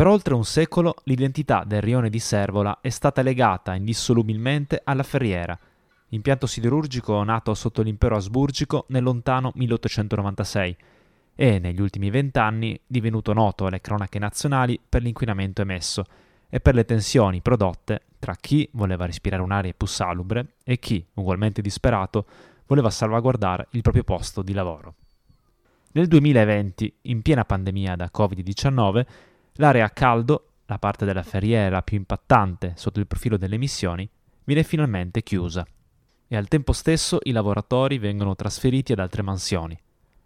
Per oltre un secolo l'identità del rione di Servola è stata legata indissolubilmente alla ferriera, impianto siderurgico nato sotto l'impero asburgico nel lontano 1896 e negli ultimi vent'anni divenuto noto alle cronache nazionali per l'inquinamento emesso e per le tensioni prodotte tra chi voleva respirare un'aria più salubre e chi, ugualmente disperato, voleva salvaguardare il proprio posto di lavoro. Nel 2020, in piena pandemia da Covid-19, l'area a caldo, la parte della ferriera più impattante sotto il profilo delle emissioni, viene finalmente chiusa e al tempo stesso i lavoratori vengono trasferiti ad altre mansioni,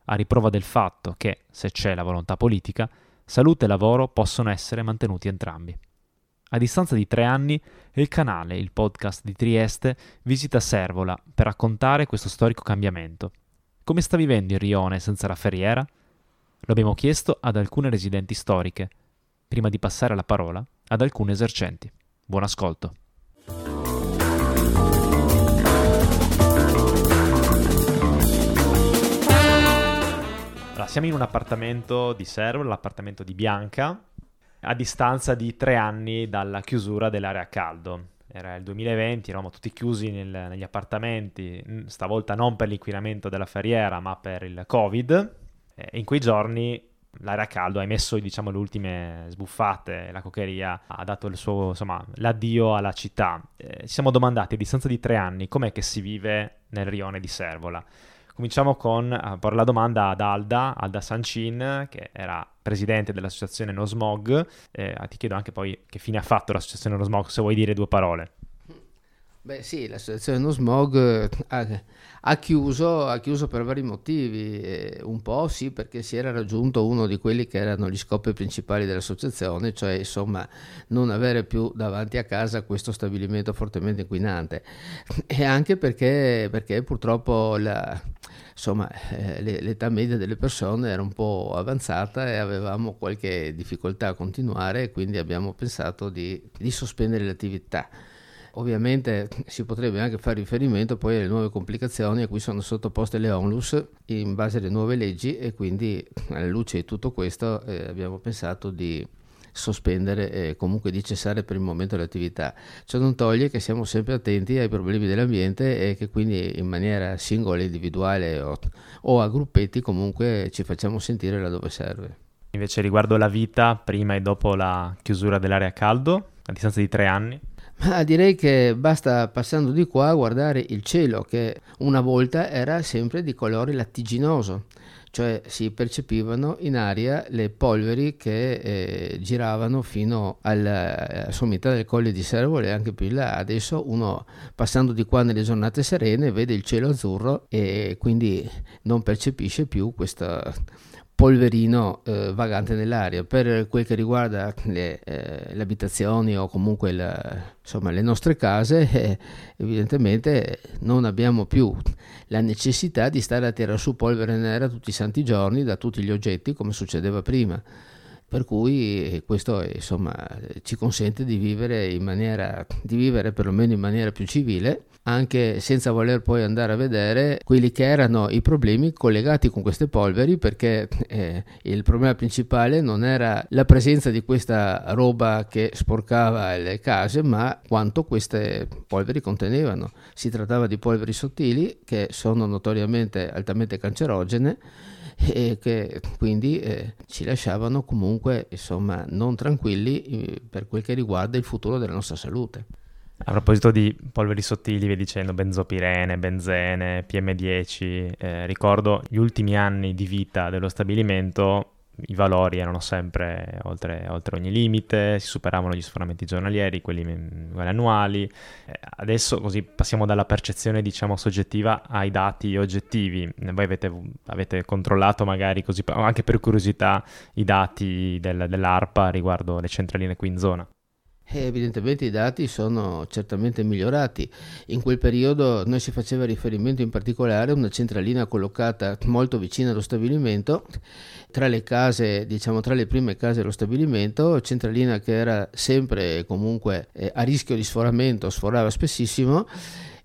a riprova del fatto che, se c'è la volontà politica, salute e lavoro possono essere mantenuti entrambi. A distanza di tre anni, il canale, il podcast di Trieste, visita Servola per raccontare questo storico cambiamento. Come sta vivendo il rione senza la ferriera? Lo abbiamo chiesto ad alcune residenti storiche, prima di passare la parola ad alcuni esercenti. Buon ascolto. Allora, siamo in un appartamento di Servola, l'appartamento di Bianca, a distanza di tre anni dalla chiusura dell'area a caldo. Era il 2020, eravamo tutti chiusi nel, negli appartamenti, stavolta non per l'inquinamento della ferriera, ma per il Covid. E in quei giorni l'area a caldo ha emesso diciamo, le ultime sbuffate, la cocheria ha dato il suo, insomma, l'addio alla città. Eh, ci siamo domandati a distanza di tre anni com'è che si vive nel rione di Servola. Cominciamo con a porre la domanda ad Alda, Alda Sancin, che era presidente dell'associazione No Smog. Eh, ti chiedo anche poi che fine ha fatto l'associazione No Smog, se vuoi dire due parole. Beh sì, l'associazione No Smog eh, ha, ha, chiuso, ha chiuso, per vari motivi, eh, un po' sì perché si era raggiunto uno di quelli che erano gli scopi principali dell'associazione, cioè insomma non avere più davanti a casa questo stabilimento fortemente inquinante e anche perché, perché purtroppo la, insomma, eh, l'età media delle persone era un po' avanzata e avevamo qualche difficoltà a continuare e quindi abbiamo pensato di, di sospendere l'attività. Ovviamente si potrebbe anche fare riferimento poi alle nuove complicazioni a cui sono sottoposte le onlus in base alle nuove leggi e quindi alla luce di tutto questo eh, abbiamo pensato di sospendere e comunque di cessare per il momento l'attività. Ciò non toglie che siamo sempre attenti ai problemi dell'ambiente e che quindi in maniera singola, individuale o, o a gruppetti comunque ci facciamo sentire laddove serve. Invece riguardo la vita prima e dopo la chiusura dell'area caldo, a distanza di tre anni? Ma direi che basta passando di qua a guardare il cielo che una volta era sempre di colore lattiginoso cioè si percepivano in aria le polveri che eh, giravano fino alla sommità del colle di Servole e anche più là. Adesso uno passando di qua nelle giornate serene vede il cielo azzurro e quindi non percepisce più questa polverino eh, vagante nell'aria. Per quel che riguarda le, eh, le abitazioni o comunque la, insomma, le nostre case, eh, evidentemente non abbiamo più la necessità di stare a tirare su polvere nera tutti i santi giorni da tutti gli oggetti come succedeva prima per cui eh, questo insomma, ci consente di vivere in maniera, di vivere perlomeno in maniera più civile, anche senza voler poi andare a vedere quelli che erano i problemi collegati con queste polveri, perché eh, il problema principale non era la presenza di questa roba che sporcava le case, ma quanto queste polveri contenevano. Si trattava di polveri sottili che sono notoriamente altamente cancerogene e che quindi eh, ci lasciavano comunque insomma non tranquilli eh, per quel che riguarda il futuro della nostra salute. A proposito di polveri sottili, vi dicendo benzopirene, benzene, PM10, eh, ricordo gli ultimi anni di vita dello stabilimento i valori erano sempre oltre, oltre, ogni limite, si superavano gli sforamenti giornalieri, quelli, quelli annuali. Eh, adesso così passiamo dalla percezione diciamo soggettiva ai dati oggettivi. Voi avete, avete controllato magari così, anche per curiosità, i dati del, dell'ARPA riguardo le centraline qui in zona? E evidentemente i dati sono certamente migliorati. In quel periodo noi si faceva riferimento in particolare a una centralina collocata molto vicina allo stabilimento, tra le case, diciamo tra le prime case dello stabilimento, centralina che era sempre comunque eh, a rischio di sforamento, sforava spessissimo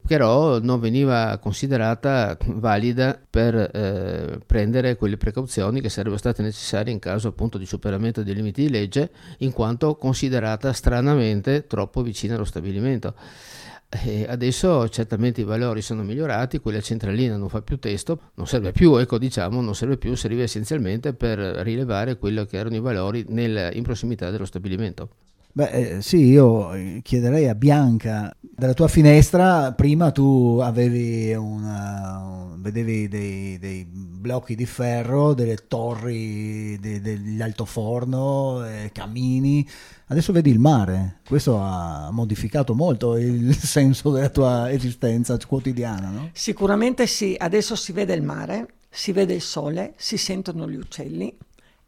però non veniva considerata valida per eh, prendere quelle precauzioni che sarebbero state necessarie in caso appunto di superamento dei limiti di legge, in quanto considerata stranamente troppo vicina allo stabilimento. E adesso certamente i valori sono migliorati, quella centralina non fa più testo, non serve più, ecco diciamo, non serve più, serviva essenzialmente per rilevare quello che erano i valori nel, in prossimità dello stabilimento. Beh, eh, sì, io eh, chiederei a Bianca, dalla tua finestra prima tu avevi una, vedevi dei, dei blocchi di ferro, delle torri de, degli altoforno, eh, camini, adesso vedi il mare, questo ha modificato molto il senso della tua esistenza quotidiana, no? Sicuramente sì, adesso si vede il mare, si vede il sole, si sentono gli uccelli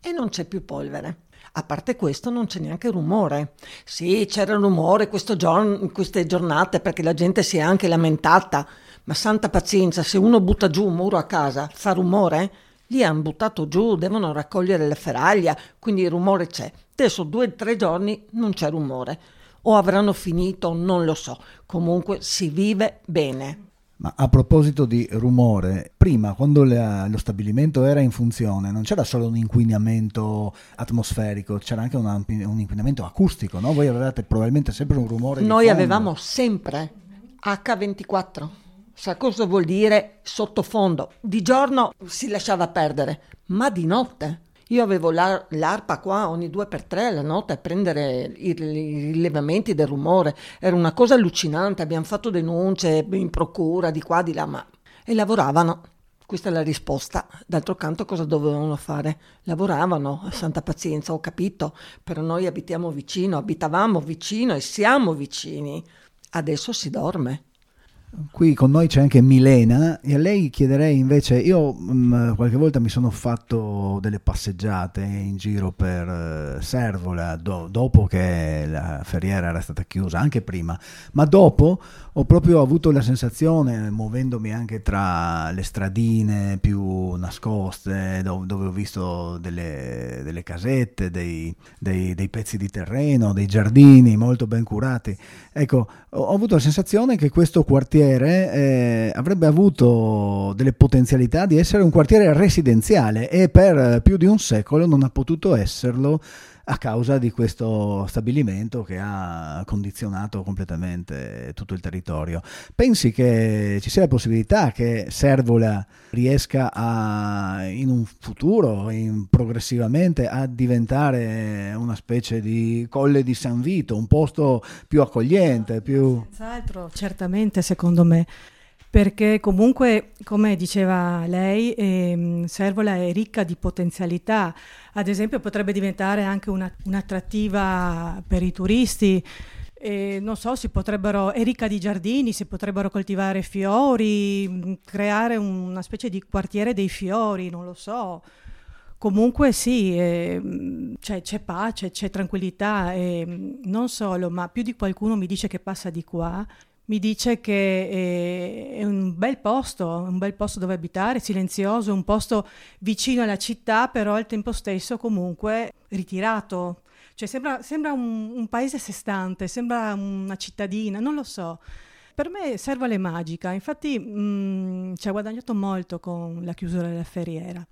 e non c'è più polvere. A parte questo non c'è neanche rumore. Sì, c'era rumore giorno, queste giornate perché la gente si è anche lamentata, ma santa pazienza, se uno butta giù un muro a casa fa rumore? Li hanno buttato giù, devono raccogliere la ferraglia, quindi il rumore c'è. Adesso due o tre giorni non c'è rumore. O avranno finito, non lo so. Comunque si vive bene. Ma a proposito di rumore, prima quando la, lo stabilimento era in funzione non c'era solo un inquinamento atmosferico, c'era anche una, un inquinamento acustico, no? Voi avevate probabilmente sempre un rumore. Noi avevamo sempre H24. Sa cosa vuol dire sottofondo? Di giorno si lasciava perdere, ma di notte io avevo l'ar- l'ARPA qua ogni due per tre la notte a prendere i, rilevamenti del rumore. Era una cosa allucinante. Abbiamo fatto denunce in procura di qua, di là, ma... E lavoravano. Questa è la risposta. D'altro canto cosa dovevano fare? Lavoravano, santa pazienza, ho capito, però noi abitiamo vicino, abitavamo vicino e siamo vicini. Adesso si dorme. Qui con noi c'è anche Milena e a lei chiederei invece, io mh, mm, qualche volta mi sono fatto delle passeggiate in giro per uh, Servola do, dopo che la ferriera era stata chiusa, anche prima, ma dopo ho proprio avuto la sensazione, muovendomi anche tra le stradine più nascoste, dove, dove ho visto delle, delle casette, dei, dei, dei, pezzi di terreno, dei giardini molto ben curati, ecco, ho, ho avuto la sensazione che questo quartiere quartiere eh, avrebbe avuto delle potenzialità di essere un quartiere residenziale e per più di un secolo non ha potuto esserlo a causa di questo stabilimento che ha condizionato completamente tutto il territorio. Pensi che ci sia la possibilità che Servola riesca a, in un futuro, in, progressivamente, a diventare una specie di colle di San Vito, un posto più accogliente, più... Senz'altro, certamente secondo me perché comunque, come diceva lei, ehm, Servola è ricca di potenzialità, ad esempio potrebbe diventare anche una, un'attrattiva per i turisti. E non so, si potrebbero, è ricca di giardini, si potrebbero coltivare fiori, creare una specie di quartiere dei fiori, non lo so. Comunque sì, eh, c'è, c'è, pace, c'è tranquillità e non solo, ma più di qualcuno mi dice che passa di qua mi dice che eh, è un bel posto, un bel posto dove abitare, silenzioso, un posto vicino alla città, però al tempo stesso comunque ritirato. Cioè sembra, sembra un, un, paese a sé stante, sembra una cittadina, non lo so. Per me serve alle magica, infatti mm, ci ha guadagnato molto con la chiusura della ferriera.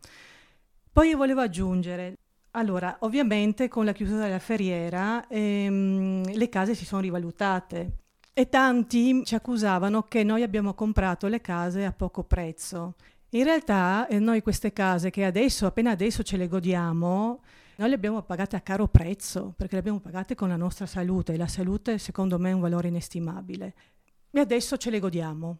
Poi io volevo aggiungere, allora, ovviamente con la chiusura della ferriera ehm, le case si sono rivalutate e tanti ci accusavano che noi abbiamo comprato le case a poco prezzo. In realtà eh, noi queste case che adesso, appena adesso ce le godiamo, noi le abbiamo pagate a caro prezzo, perché le abbiamo pagate con la nostra salute e la salute secondo me è un valore inestimabile. E adesso ce le godiamo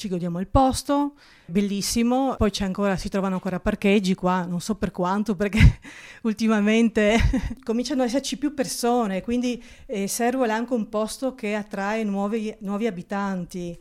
ci godiamo il posto, bellissimo, poi ancora, si trovano ancora parcheggi qua, non so per quanto, perché ultimamente cominciano ad esserci più persone, quindi eh, Servola è anche un posto che attrae nuovi, nuovi abitanti.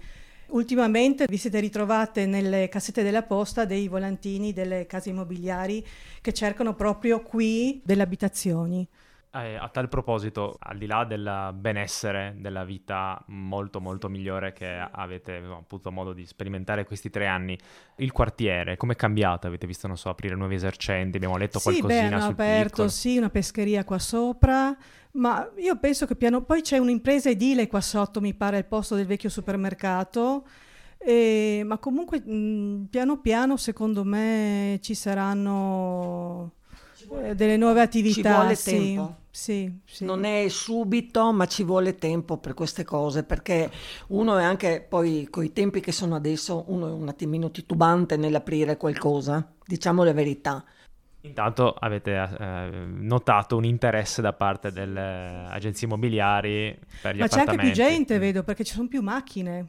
Ultimamente vi siete ritrovate nelle cassette della posta dei volantini delle case immobiliari che cercano proprio qui delle abitazioni. Eh, a tal proposito, al di là del benessere, della vita molto molto migliore che avete avuto modo di sperimentare questi tre anni, il quartiere come è cambiato? Avete visto, non so, aprire nuovi esercenti? Abbiamo letto sì, qualcosina beh, hanno sul aperto, piccolo. sì, una pescheria qua sopra, ma io penso che piano... Poi c'è un'impresa edile qua sotto, mi pare, al posto del vecchio supermercato. E, ma comunque mh, piano piano secondo me ci saranno eh, delle nuove attività. Ci vuole sì, tempo. Sì, sì. Non è subito, ma ci vuole tempo per queste cose, perché uno è anche poi con i tempi che sono adesso, uno è un attimino titubante nell'aprire qualcosa, diciamo la verità. Intanto avete eh, notato un interesse da parte delle agenzie immobiliari per gli Ma c'è anche più gente, vedo, perché ci sono più macchine.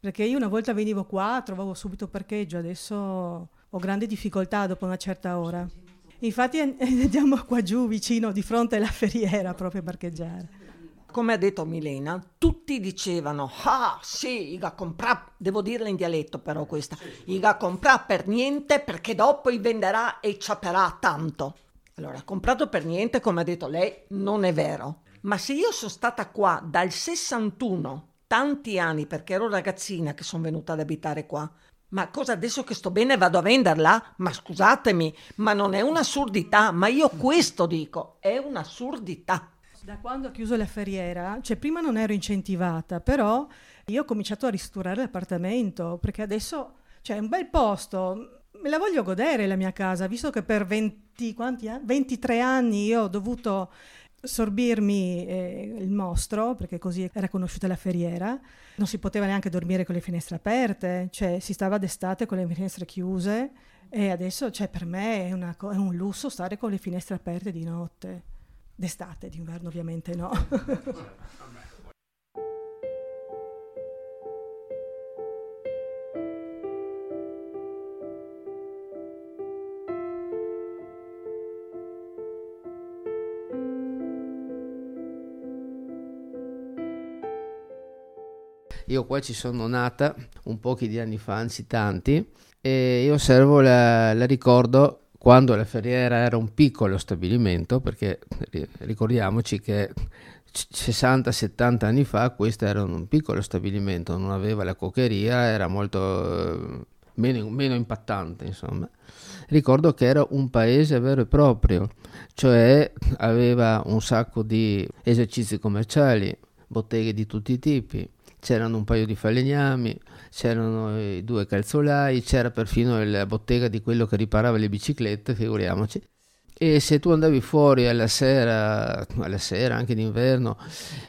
Perché io una volta venivo qua, trovavo subito parcheggio, adesso ho grandi difficoltà dopo una certa ora. Infatti an- andiamo qua giù vicino di fronte alla ferriera proprio a parcheggiare. Come ha detto Milena, tutti dicevano, ah sì, iga comprà, devo dirla in dialetto però questa, iga comprà per niente perché dopo i venderà e ciaperà tanto. Allora, comprato per niente, come ha detto lei, non è vero. Ma se io sono stata qua dal 61, tanti anni, perché ero ragazzina che sono venuta ad abitare qua, ma cosa adesso che sto bene vado a venderla? Ma scusatemi, ma non è un'assurdità, ma io questo dico, è un'assurdità. Da quando ho chiuso la ferriera, cioè prima non ero incentivata, però io ho cominciato a ristrutturare l'appartamento perché adesso cioè, un bel posto, me la voglio godere la mia casa, visto che per 20, quanti anni? 23 anni io ho dovuto sorbirmi eh, il mostro, perché così era conosciuta la ferriera, non si poteva neanche dormire con le finestre aperte, cioè si stava d'estate con le finestre chiuse e adesso cioè, per me è, una è un lusso stare con le finestre aperte di notte. D'estate, d'inverno ovviamente no. Io qua ci sono nata un pochi di anni fa, anzi tanti, e io osservo la, la ricordo quando la Ferriera era un piccolo stabilimento, perché ri- ricordiamoci che c- 60-70 anni fa questo era un piccolo stabilimento, non aveva la coccheria, era molto eh, meno, meno impattante, insomma. Ricordo che era un paese vero e proprio, cioè aveva un sacco di esercizi commerciali, botteghe di tutti i tipi, c'erano un paio di falegnami, c'erano i due calzolai, c'era perfino la bottega di quello che riparava le biciclette, figuriamoci. E se tu andavi fuori alla sera, alla sera anche d'inverno,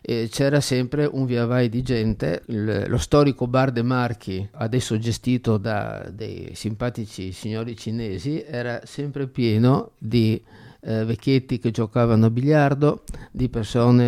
eh, c'era sempre un via vai di gente. Il- lo storico bar De Marchi, adesso gestito da dei simpatici signori cinesi, era sempre pieno di eh, vecchietti che giocavano a biliardo, di persone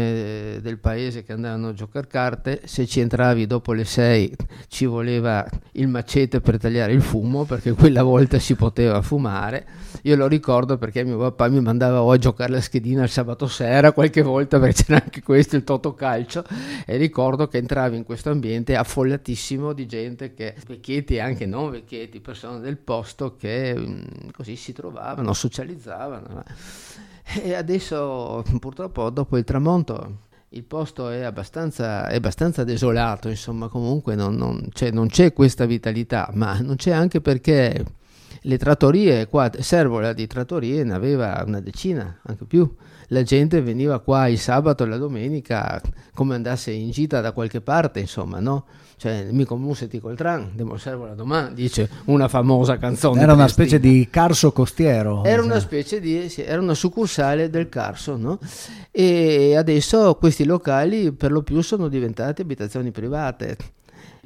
eh, del paese che andavano a giocare carte. Se ci entravi dopo le 6 ci voleva il macete per tagliare il fumo, perché quella volta si poteva fumare. Io lo ricordo perché mio papà mi mandava o a giocare la schedina il sabato sera qualche volta, perché c'era anche questo, il totocalcio, e ricordo che entravi in questo ambiente affollatissimo di gente che, vecchietti e anche non vecchietti, persone del posto che mm, così si trovavano, socializzavano. E adesso purtroppo dopo il tramonto il posto è abbastanza, è abbastanza desolato, insomma comunque non, non c'è, non c'è questa vitalità, ma non c'è anche perché le trattorie qua, Servola di trattorie ne aveva una decina, anche più. La gente veniva qua il sabato e la domenica come andasse in gita da qualche parte, insomma, no? Cioè, mica un museti col tran, devo Servola domani, dice una famosa canzone. Era una specie di carso costiero. Era una Cioè, specie di, sì, era una succursale del Carso, no? E adesso questi locali per lo più sono diventati abitazioni private.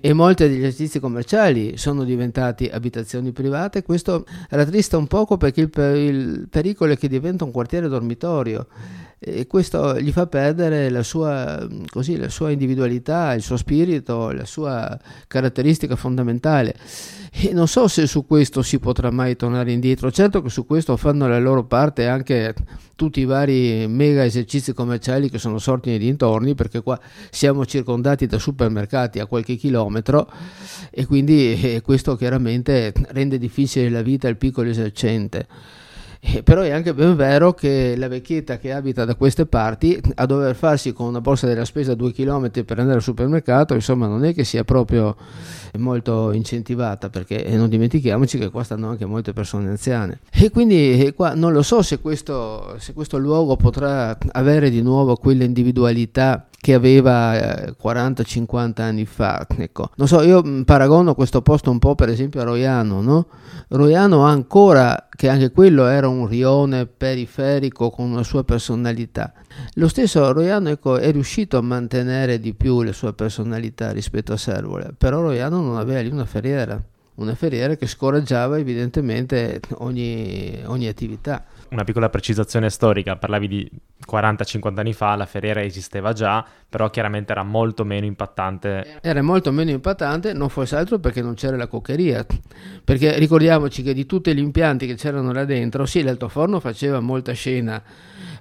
E molti degli esercizi commerciali sono diventati abitazioni private. Questo rattrista un poco perché il, per- il pericolo è che diventa un quartiere dormitorio e questo gli fa perdere la sua, così, la sua individualità, il suo spirito, la sua caratteristica fondamentale. E non so se su questo si potrà mai tornare indietro. Certo che su questo fanno la loro parte anche tutti i vari mega esercizi commerciali che sono sorti nei dintorni, perché qua siamo circondati da supermercati a qualche chilometro e quindi eh, questo chiaramente rende difficile la vita al piccolo esercente. Eh, però è anche ben vero che la vecchietta che abita da queste parti a dover farsi con una borsa della spesa due chilometri per andare al supermercato, insomma, non è che sia proprio molto incentivata, perché non dimentichiamoci che qua stanno anche molte persone anziane. E quindi eh, qua non lo so se questo, se questo luogo potrà avere di nuovo quell'individualità che aveva 40-50 eh, anni fa. Ecco. Non so, io paragono questo posto un po' per esempio a Roiano, no? Roiano ancora, che anche quello era un rione periferico con una sua personalità. Lo stesso Roiano ecco, è riuscito a mantenere di più le sue personalità rispetto a Servole, però Roiano non aveva lì una ferriera, una ferriera che scoraggiava evidentemente ogni, ogni attività una piccola precisazione storica, parlavi di 40-50 anni fa, la Ferriera esisteva già, però chiaramente era molto meno impattante. Era molto meno impattante, non fosse altro perché non c'era la coccheria, perché ricordiamoci che di tutti gli impianti che c'erano là dentro, sì, l'altoforno faceva molta scena,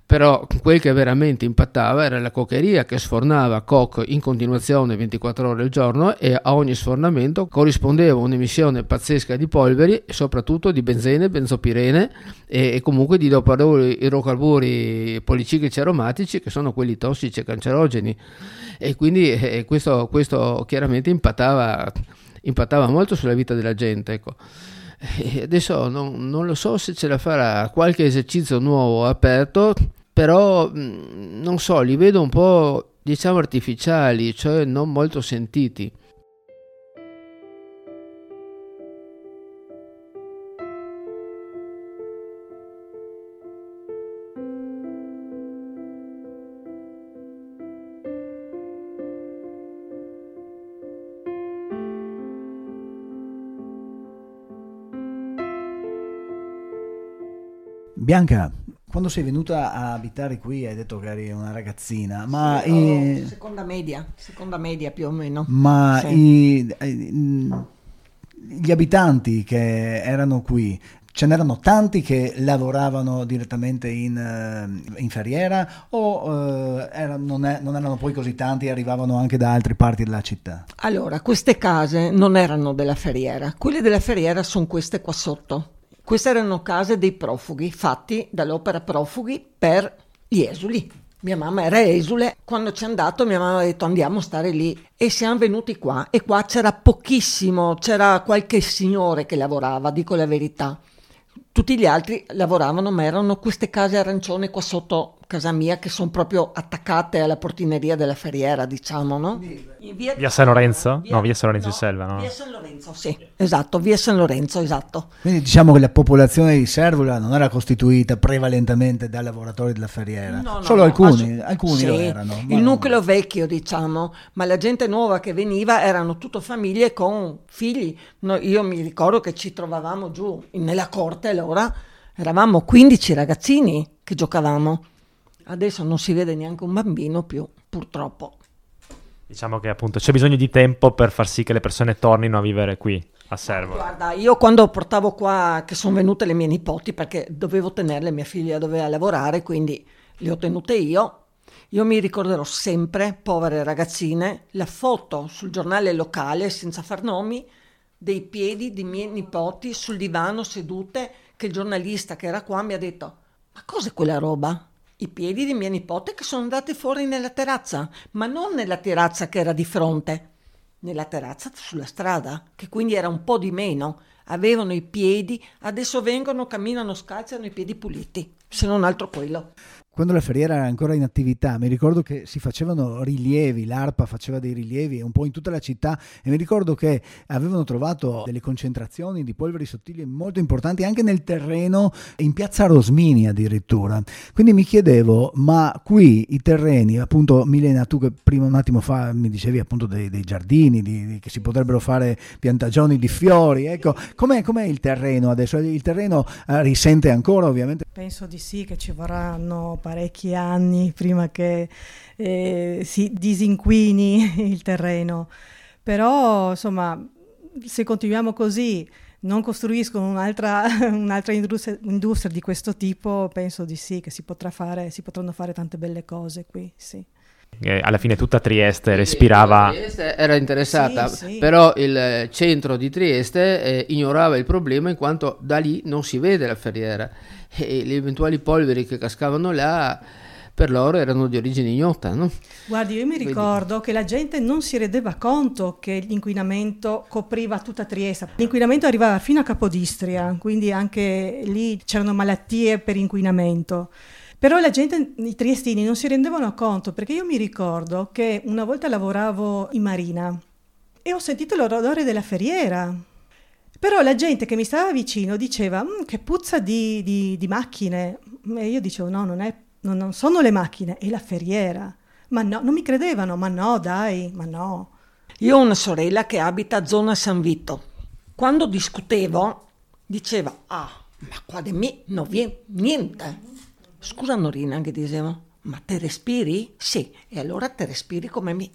però quel che veramente impattava era la coccheria che sfornava coc in continuazione 24 ore al giorno e a ogni sfornamento corrispondeva un'emissione pazzesca di polveri soprattutto di benzene, benzopirene e, e comunque di idrocarburi policiclici aromatici che sono quelli tossici e cancerogeni e quindi eh, questo, questo, chiaramente impattava, impattava, molto sulla vita della gente. Ecco. adesso non, non, lo so se ce la farà qualche esercizio nuovo aperto, però mm, non so, li vedo un po' diciamo artificiali, cioè non molto sentiti. Bianca, quando sei venuta a abitare qui hai detto che eri una ragazzina, ma... Sì, i... Seconda media, seconda media più o meno. Ma sì. i, gli abitanti che erano qui, ce n'erano tanti che lavoravano direttamente in, eh, in ferriera o uh, era, non, è, non, erano poi così tanti e arrivavano anche da altre parti della città? Allora, queste case non erano della ferriera, quelle della ferriera sono queste qua sotto queste erano case dei profughi, fatti dall'opera Profughi per gli esuli. Mia mamma era esule, quando ci è andato mia mamma ha detto andiamo a stare lì e siamo venuti qua e qua c'era pochissimo, c'era qualche signore che lavorava, dico la verità. Tutti gli altri lavoravano ma erano queste case arancione qua sotto casa mia che sono proprio attaccate alla portineria della ferriera, diciamo, no? Via, via San Lorenzo? Via, no, via San Lorenzo no, di Selva, no? Via San Lorenzo, sì, esatto, via San Lorenzo, esatto. Quindi diciamo che la popolazione di Servola non era costituita prevalentemente da lavoratori della ferriera, no, no, solo alcuni, alcuni sì, lo erano. Il nucleo vecchio, diciamo, ma la gente nuova che veniva erano tutto famiglie con figli. io mi ricordo che ci trovavamo giù nella corte allora, eravamo 15 ragazzini che giocavamo Adesso non si vede neanche un bambino più, purtroppo. Diciamo che appunto c'è bisogno di tempo per far sì che le persone tornino a vivere qui a Servo. Guarda, io quando portavo qua, che sono venute le mie nipoti, perché dovevo tenerle, mia figlia doveva lavorare, quindi le ho tenute io. Io mi ricorderò sempre, povere ragazzine, la foto sul giornale locale, senza far nomi, dei piedi di miei nipoti sul divano sedute, che il giornalista che era qua mi ha detto, ma cos'è quella roba? I piedi di mia nipote che sono andati fuori nella terrazza, ma non nella terrazza che era di fronte, nella terrazza sulla strada, che quindi era un po' di meno. Avevano i piedi, adesso vengono, camminano scalzi, hanno i piedi puliti, se non altro quello quando la ferriera era ancora in attività, mi ricordo che si facevano rilievi, l'ARPA faceva dei rilievi un po' in tutta la città e mi ricordo che avevano trovato delle concentrazioni di polveri sottili molto importanti anche nel terreno, in piazza Rosmini addirittura. Quindi mi chiedevo, ma qui i terreni, appunto Milena, tu che prima un attimo fa mi dicevi appunto dei, dei giardini, di, di, che si potrebbero fare piantagioni di fiori, ecco, com'è, com'è il terreno adesso? Il terreno eh, risente ancora ovviamente? Penso di sì, che ci vorranno parecchi anni prima che eh, si disinquini il terreno. Però, insomma, se continuiamo così, non costruiscono un'altra, un'altra industria, industria, di questo tipo, penso di sì, che si, potrà fare, si potranno fare tante belle cose qui, sì. Eh, alla fine tutta Trieste respirava... Trieste era interessata, Sì, sì. però il centro di Trieste eh, ignorava il problema in quanto da lì non si vede la ferriera e le eventuali polveri che cascavano là per loro erano di origine ignota. No? Guardi, io mi Quindi- ricordo che la gente non si rendeva conto che l'inquinamento copriva tutta Trieste. L'inquinamento arrivava fino a Capodistria, quindi anche lì c'erano malattie per inquinamento. Però la gente, i triestini, non si rendevano conto perché io mi ricordo che una volta lavoravo in marina e ho sentito l'odore della ferriera. Però la gente che mi stava vicino diceva "Mm, che puzza di, di- di macchine. E io dicevo no, non, è- non- non sono le macchine, è la ferriera. Ma no, non mi credevano, ma no, dai, ma no. Io ho una sorella che abita a zona San Vito. Quando discutevo, diceva: Ah, ma qua di me non viene niente. Scusa, Norina, che dicevo, ma te respiri? Sì, e allora te respiri come me.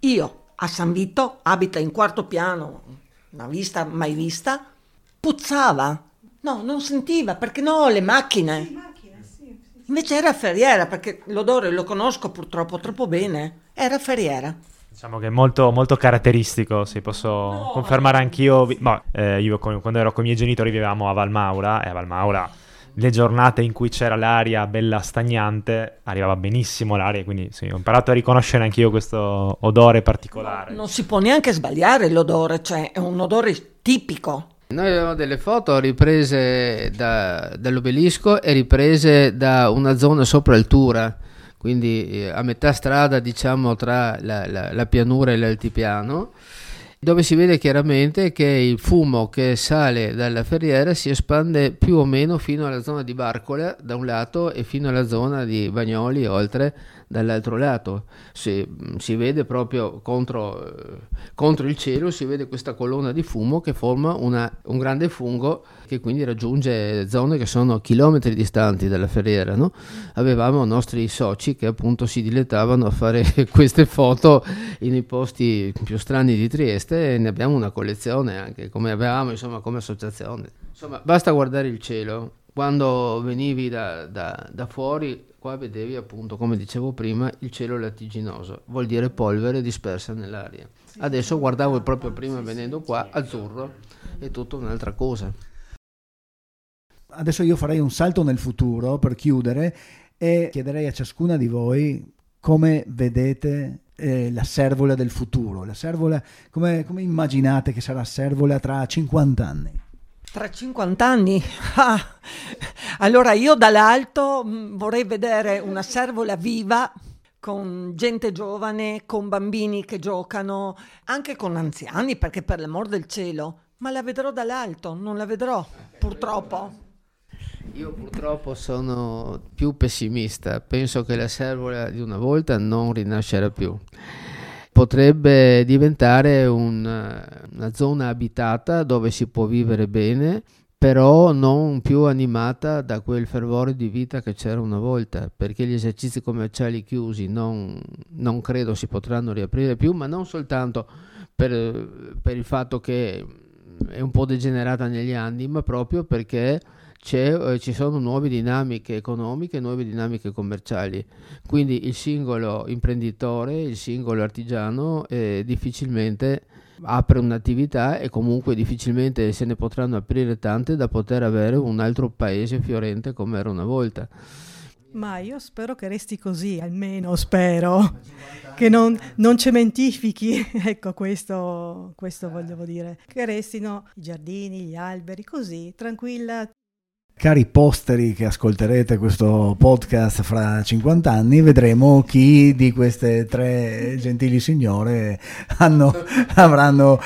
Io a San Vito, abita in quarto piano, una vista mai vista, puzzava. No, non sentiva perché no, le macchine. Invece era ferriera, perché l'odore lo conosco purtroppo troppo bene. Era ferriera. Diciamo che è molto, molto caratteristico, sì, posso confermare anch'io. vi- ma, eh, io con- quando ero con i miei genitori vivevamo a Valmaura e a Valmaura le giornate in cui c'era l'aria bella stagnante arrivava benissimo l'aria, quindi sì, ho imparato a riconoscere anch'io questo odore particolare. Non si può neanche sbagliare l'odore, cioè è un odore tipico. Noi avevamo delle foto riprese da- dall'obelisco e riprese da una zona sopra altura, quindi eh, a metà strada diciamo tra la, la- la pianura e l'altipiano, dove si vede chiaramente che il fumo che sale dalla ferriera si espande più o meno fino alla zona di Barcola da un lato e fino alla zona di Bagnoli oltre dall'altro lato. Si, si vede proprio contro, eh, contro il cielo, si vede questa colonna di fumo che forma una- un grande fungo che quindi raggiunge zone che sono chilometri distanti dalla ferriera. no? Avevamo nostri soci che appunto si dilettavano a fare queste foto nei posti più strani di Trieste e ne abbiamo una collezione anche come avevamo insomma come associazione. Insomma, basta guardare il cielo. Quando venivi da, da- da fuori, qua vedevi appunto, come dicevo prima, il cielo lattiginoso, vuol dire polvere dispersa nell'aria. Adesso guardavo proprio prima venendo qua, azzurro, è tutta un'altra cosa. Adesso io farei un salto nel futuro per chiudere e chiederei a ciascuna di voi come vedete eh, la servola del futuro. La servola, come, come immaginate che sarà servola tra 50 anni? Tra 50 anni? Ah, allora io dall'alto mh, vorrei vedere una servola viva con gente giovane, con bambini che giocano, anche con anziani, perché per l'amor del cielo, ma la vedrò dall'alto, non la vedrò, purtroppo. Io purtroppo sono più pessimista, penso che la servola di una volta non rinascerà più. Potrebbe diventare un- una zona abitata dove si può vivere bene, però non più animata da quel fervore di vita che c'era una volta, perché gli esercizi commerciali chiusi non, non credo si potranno riaprire più, ma non soltanto per, per il fatto che è un po' degenerata negli anni, ma proprio perché eh, ci sono nuove dinamiche economiche, nuove dinamiche commerciali. Quindi il singolo imprenditore, il singolo artigiano eh, difficilmente apre un'attività e comunque difficilmente se ne potranno aprire tante da poter avere un altro paese fiorente come era una volta. Ma io spero che resti così, almeno spero, che non, non cementifichi, ecco questo, questo volevo dire, che restino i giardini, gli alberi, così, tranquilla. Cari posteri che ascolterete questo podcast fra 50 anni, vedremo chi di queste tre gentili signore hanno- avranno,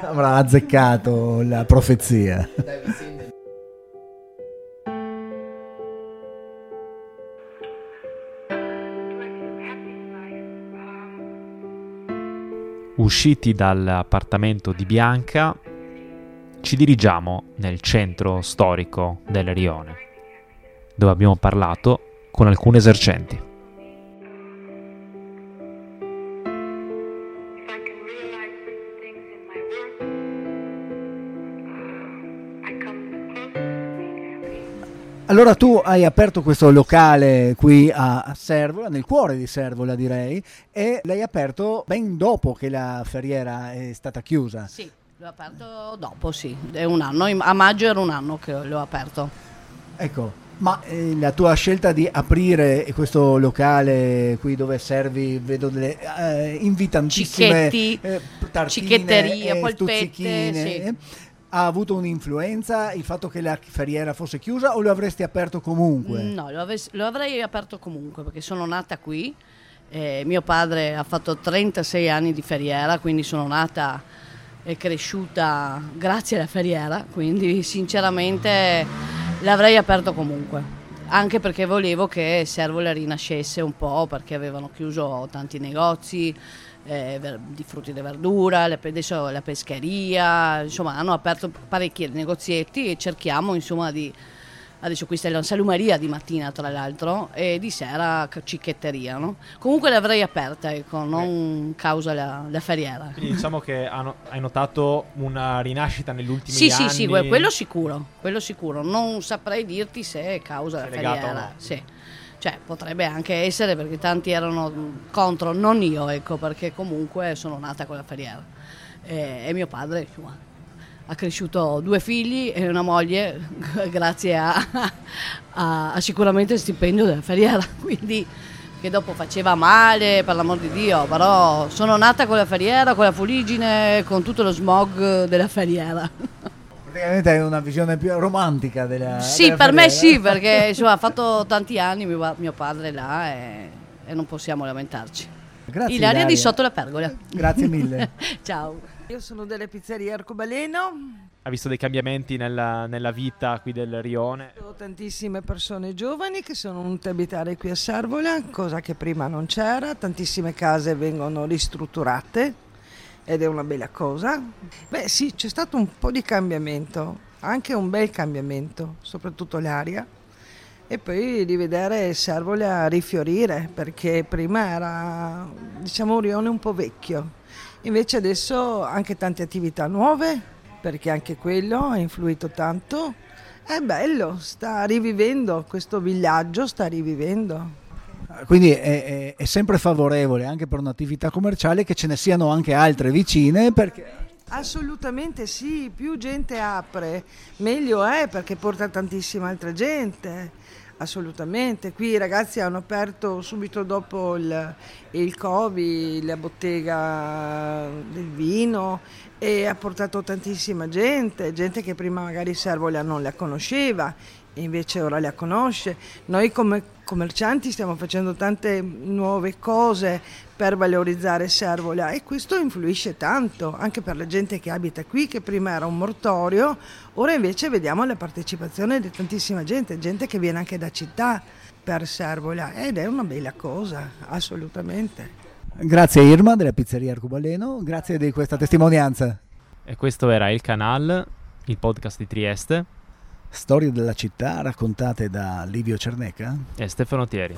avrà azzeccato la profezia. Usciti dall'appartamento di Bianca, ci dirigiamo nel centro storico del Rione, dove abbiamo parlato con alcuni esercenti. Allora tu hai aperto questo locale qui a a Servola, nel cuore di Servola direi, e l'hai aperto ben dopo che la ferriera è stata chiusa. Sì, l'ho aperto dopo, sì, è un anno, a maggio era un anno che l'ho aperto. Ecco, ma eh, la tua scelta di aprire questo locale qui dove servi, vedo delle eh, invitantissime Cicchetti, eh, tartine cicchetteria, e polpette, sì. eh, ha avuto un'influenza il fatto che la ferriera fosse chiusa o lo avresti aperto comunque? No, lo, aves- lo avrei aperto comunque perché sono nata qui. eh, mio padre ha fatto 36 anni di ferriera, quindi sono nata e cresciuta grazie alla ferriera, quindi sinceramente l'avrei aperto comunque. Anche perché volevo che Servola rinascesse un po', perché avevano chiuso tanti negozi eh, di frutti e verdura, adesso la pescheria, insomma hanno aperto parecchi negozietti e cerchiamo insomma di Adesso questa è la salumeria di mattina, tra l'altro, e di sera cicchetteria, no? Comunque l'avrei aperta, ecco, non causa la, la ferriera. Quindi diciamo che ha no- hai notato una rinascita negli ultimi Sì, anni. sì, sì, que- quello sicuro, quello sicuro. Non saprei dirti se è causa Se la ferriera. no. Sì. Cioè, potrebbe anche essere perché tanti erano contro, non io, ecco, perché comunque sono nata con la ferriera. E, e mio padre, insomma, ha cresciuto due figli e una moglie grazie a, a- a sicuramente il stipendio della ferriera, quindi che dopo faceva male, per l'amor di Dio, però sono nata con la ferriera, con la fuligine, con tutto lo smog della ferriera. Praticamente hai una visione più romantica della Sì, della per me ferriera. sì, perché insomma, ha fatto tanti anni mio, mio padre là e, e non possiamo lamentarci. Grazie, Ilaria di Ilaria. sotto la pergola. Grazie mille. Ciao. Io sono delle pizzerie Arcobaleno, Ha visto dei cambiamenti nella, nella vita qui del rione. ho tantissime persone giovani che sono venute a abitare qui a Servola, cosa che prima non c'era, tantissime case vengono ristrutturate ed è una bella cosa. Beh sì, c'è stato un po' di cambiamento, anche un bel cambiamento, soprattutto l'aria. E poi di vedere Servola rifiorire, perché prima era diciamo un rione un po' vecchio. Invece adesso anche tante attività nuove, perché anche quello ha influito tanto. È bello, sta rivivendo questo villaggio, sta rivivendo. Quindi è, è- è sempre favorevole anche per un'attività commerciale che ce ne siano anche altre vicine perché Assolutamente sì, più gente apre, meglio è perché porta tantissima altra gente. Assolutamente, qui i ragazzi hanno aperto subito dopo il, il Covid la bottega del vino e ha portato tantissima gente, gente che prima magari Servola non la conosceva e invece ora la conosce. Noi come commercianti stiamo facendo tante nuove cose per valorizzare Servola e questo influisce tanto anche per la gente che abita qui, che prima era un mortorio, ora invece vediamo la partecipazione di tantissima gente, gente che viene anche da città per Servola ed è una bella cosa, assolutamente. Grazie Irma della pizzeria Arcobaleno, grazie di questa testimonianza. E questo era il canal, il podcast di Trieste Storie della città raccontate da Livio Cerneca. e Stefano Thieri.